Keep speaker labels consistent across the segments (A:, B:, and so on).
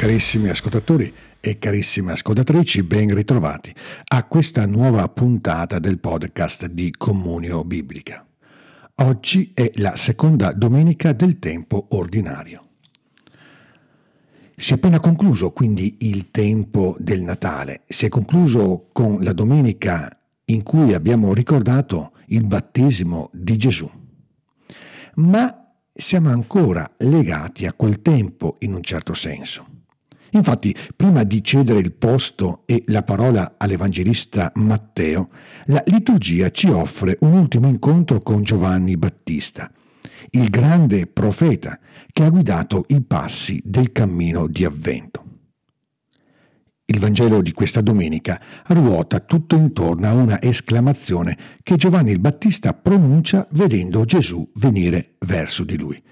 A: Carissimi ascoltatori e carissime ascoltatrici, ben ritrovati a questa nuova puntata del podcast di Comunio Biblica. Oggi è la seconda domenica del tempo ordinario. Si è appena concluso quindi il tempo del Natale, si è concluso con la domenica in cui abbiamo ricordato il battesimo di Gesù. Ma siamo ancora legati a quel tempo in un certo senso. Infatti, prima di cedere il posto e la parola all'Evangelista Matteo, la liturgia ci offre un ultimo incontro con Giovanni Battista, il grande profeta che ha guidato i passi del cammino di avvento. Il Vangelo di questa domenica ruota tutto intorno a una esclamazione che Giovanni il Battista pronuncia vedendo Gesù venire verso di lui.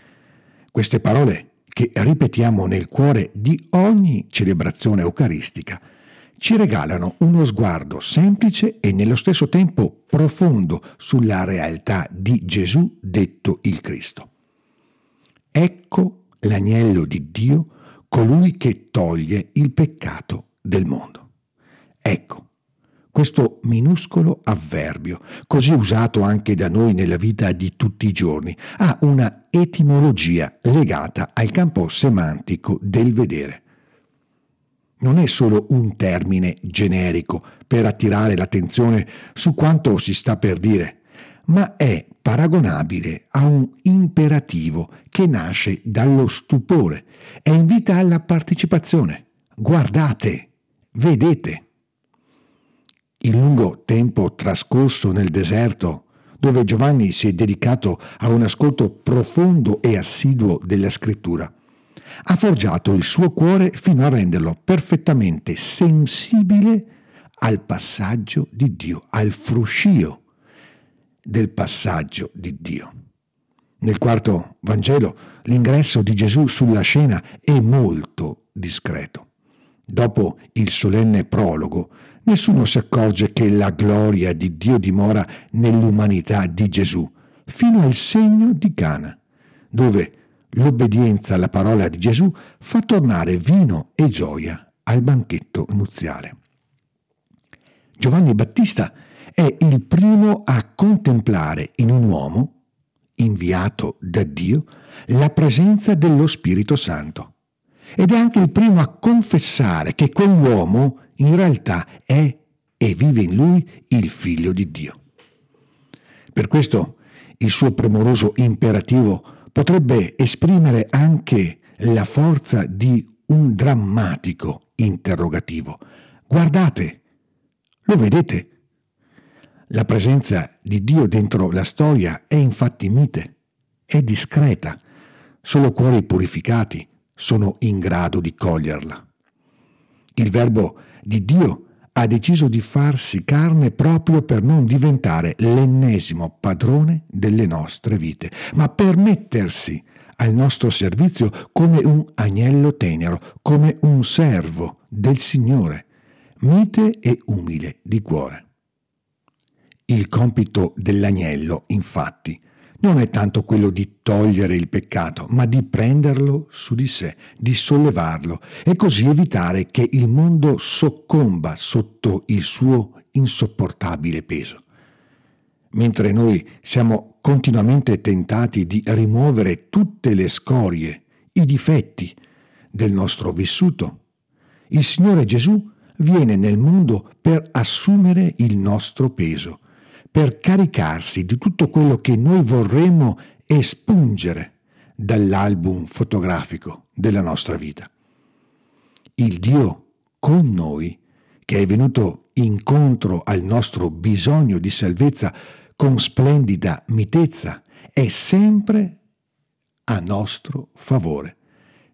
A: Queste parole che ripetiamo nel cuore di ogni celebrazione eucaristica, ci regalano uno sguardo semplice e nello stesso tempo profondo sulla realtà di Gesù detto il Cristo. Ecco l'agnello di Dio, colui che toglie il peccato del mondo. Ecco, questo minuscolo avverbio, così usato anche da noi nella vita di tutti i giorni, ha una etimologia legata al campo semantico del vedere. Non è solo un termine generico per attirare l'attenzione su quanto si sta per dire, ma è paragonabile a un imperativo che nasce dallo stupore e invita alla partecipazione. Guardate, vedete il lungo tempo trascorso nel deserto, dove Giovanni si è dedicato a un ascolto profondo e assiduo della scrittura, ha forgiato il suo cuore fino a renderlo perfettamente sensibile al passaggio di Dio, al fruscio del passaggio di Dio. Nel quarto Vangelo l'ingresso di Gesù sulla scena è molto discreto. Dopo il solenne prologo, Nessuno si accorge che la gloria di Dio dimora nell'umanità di Gesù, fino al segno di Cana, dove l'obbedienza alla parola di Gesù fa tornare vino e gioia al banchetto nuziale. Giovanni Battista è il primo a contemplare in un uomo, inviato da Dio, la presenza dello Spirito Santo. Ed è anche il primo a confessare che quell'uomo in realtà è e vive in lui il figlio di Dio. Per questo il suo premuroso imperativo potrebbe esprimere anche la forza di un drammatico interrogativo. Guardate, lo vedete? La presenza di Dio dentro la storia è infatti mite, è discreta, solo cuori purificati sono in grado di coglierla. Il verbo di Dio ha deciso di farsi carne proprio per non diventare l'ennesimo padrone delle nostre vite, ma per mettersi al nostro servizio come un agnello tenero, come un servo del Signore, mite e umile di cuore. Il compito dell'agnello, infatti, non è tanto quello di togliere il peccato, ma di prenderlo su di sé, di sollevarlo e così evitare che il mondo soccomba sotto il suo insopportabile peso. Mentre noi siamo continuamente tentati di rimuovere tutte le scorie, i difetti del nostro vissuto, il Signore Gesù viene nel mondo per assumere il nostro peso per caricarsi di tutto quello che noi vorremmo espungere dall'album fotografico della nostra vita. Il Dio con noi, che è venuto incontro al nostro bisogno di salvezza con splendida mitezza, è sempre a nostro favore,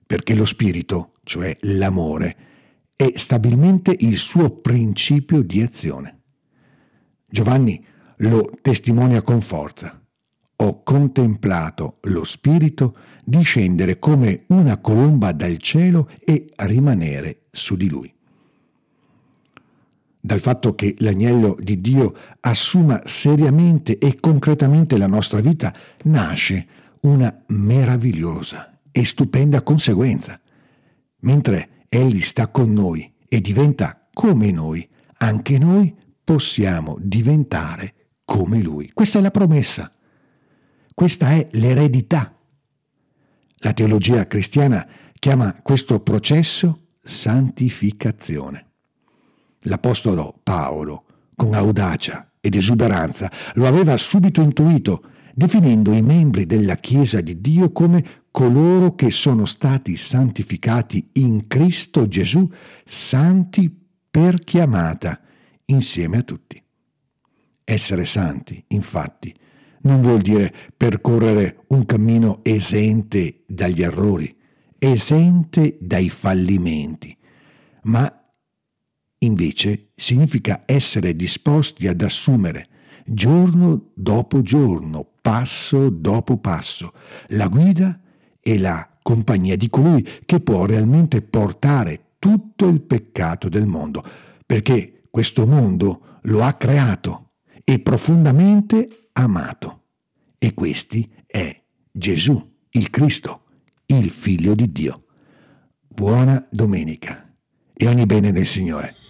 A: perché lo Spirito, cioè l'amore, è stabilmente il suo principio di azione. Giovanni lo testimonia con forza. Ho contemplato lo Spirito discendere come una colomba dal cielo e rimanere su di lui. Dal fatto che l'agnello di Dio assuma seriamente e concretamente la nostra vita nasce una meravigliosa e stupenda conseguenza. Mentre Egli sta con noi e diventa come noi, anche noi possiamo diventare come Lui. Questa è la promessa, questa è l'eredità. La teologia cristiana chiama questo processo santificazione. L'Apostolo Paolo, con audacia ed esuberanza, lo aveva subito intuito, definendo i membri della Chiesa di Dio come coloro che sono stati santificati in Cristo Gesù, santi per chiamata, insieme a tutti. Essere santi, infatti, non vuol dire percorrere un cammino esente dagli errori, esente dai fallimenti, ma invece significa essere disposti ad assumere giorno dopo giorno, passo dopo passo, la guida e la compagnia di colui che può realmente portare tutto il peccato del mondo, perché questo mondo lo ha creato e profondamente amato. E questi è Gesù, il Cristo, il Figlio di Dio. Buona domenica e ogni bene del Signore.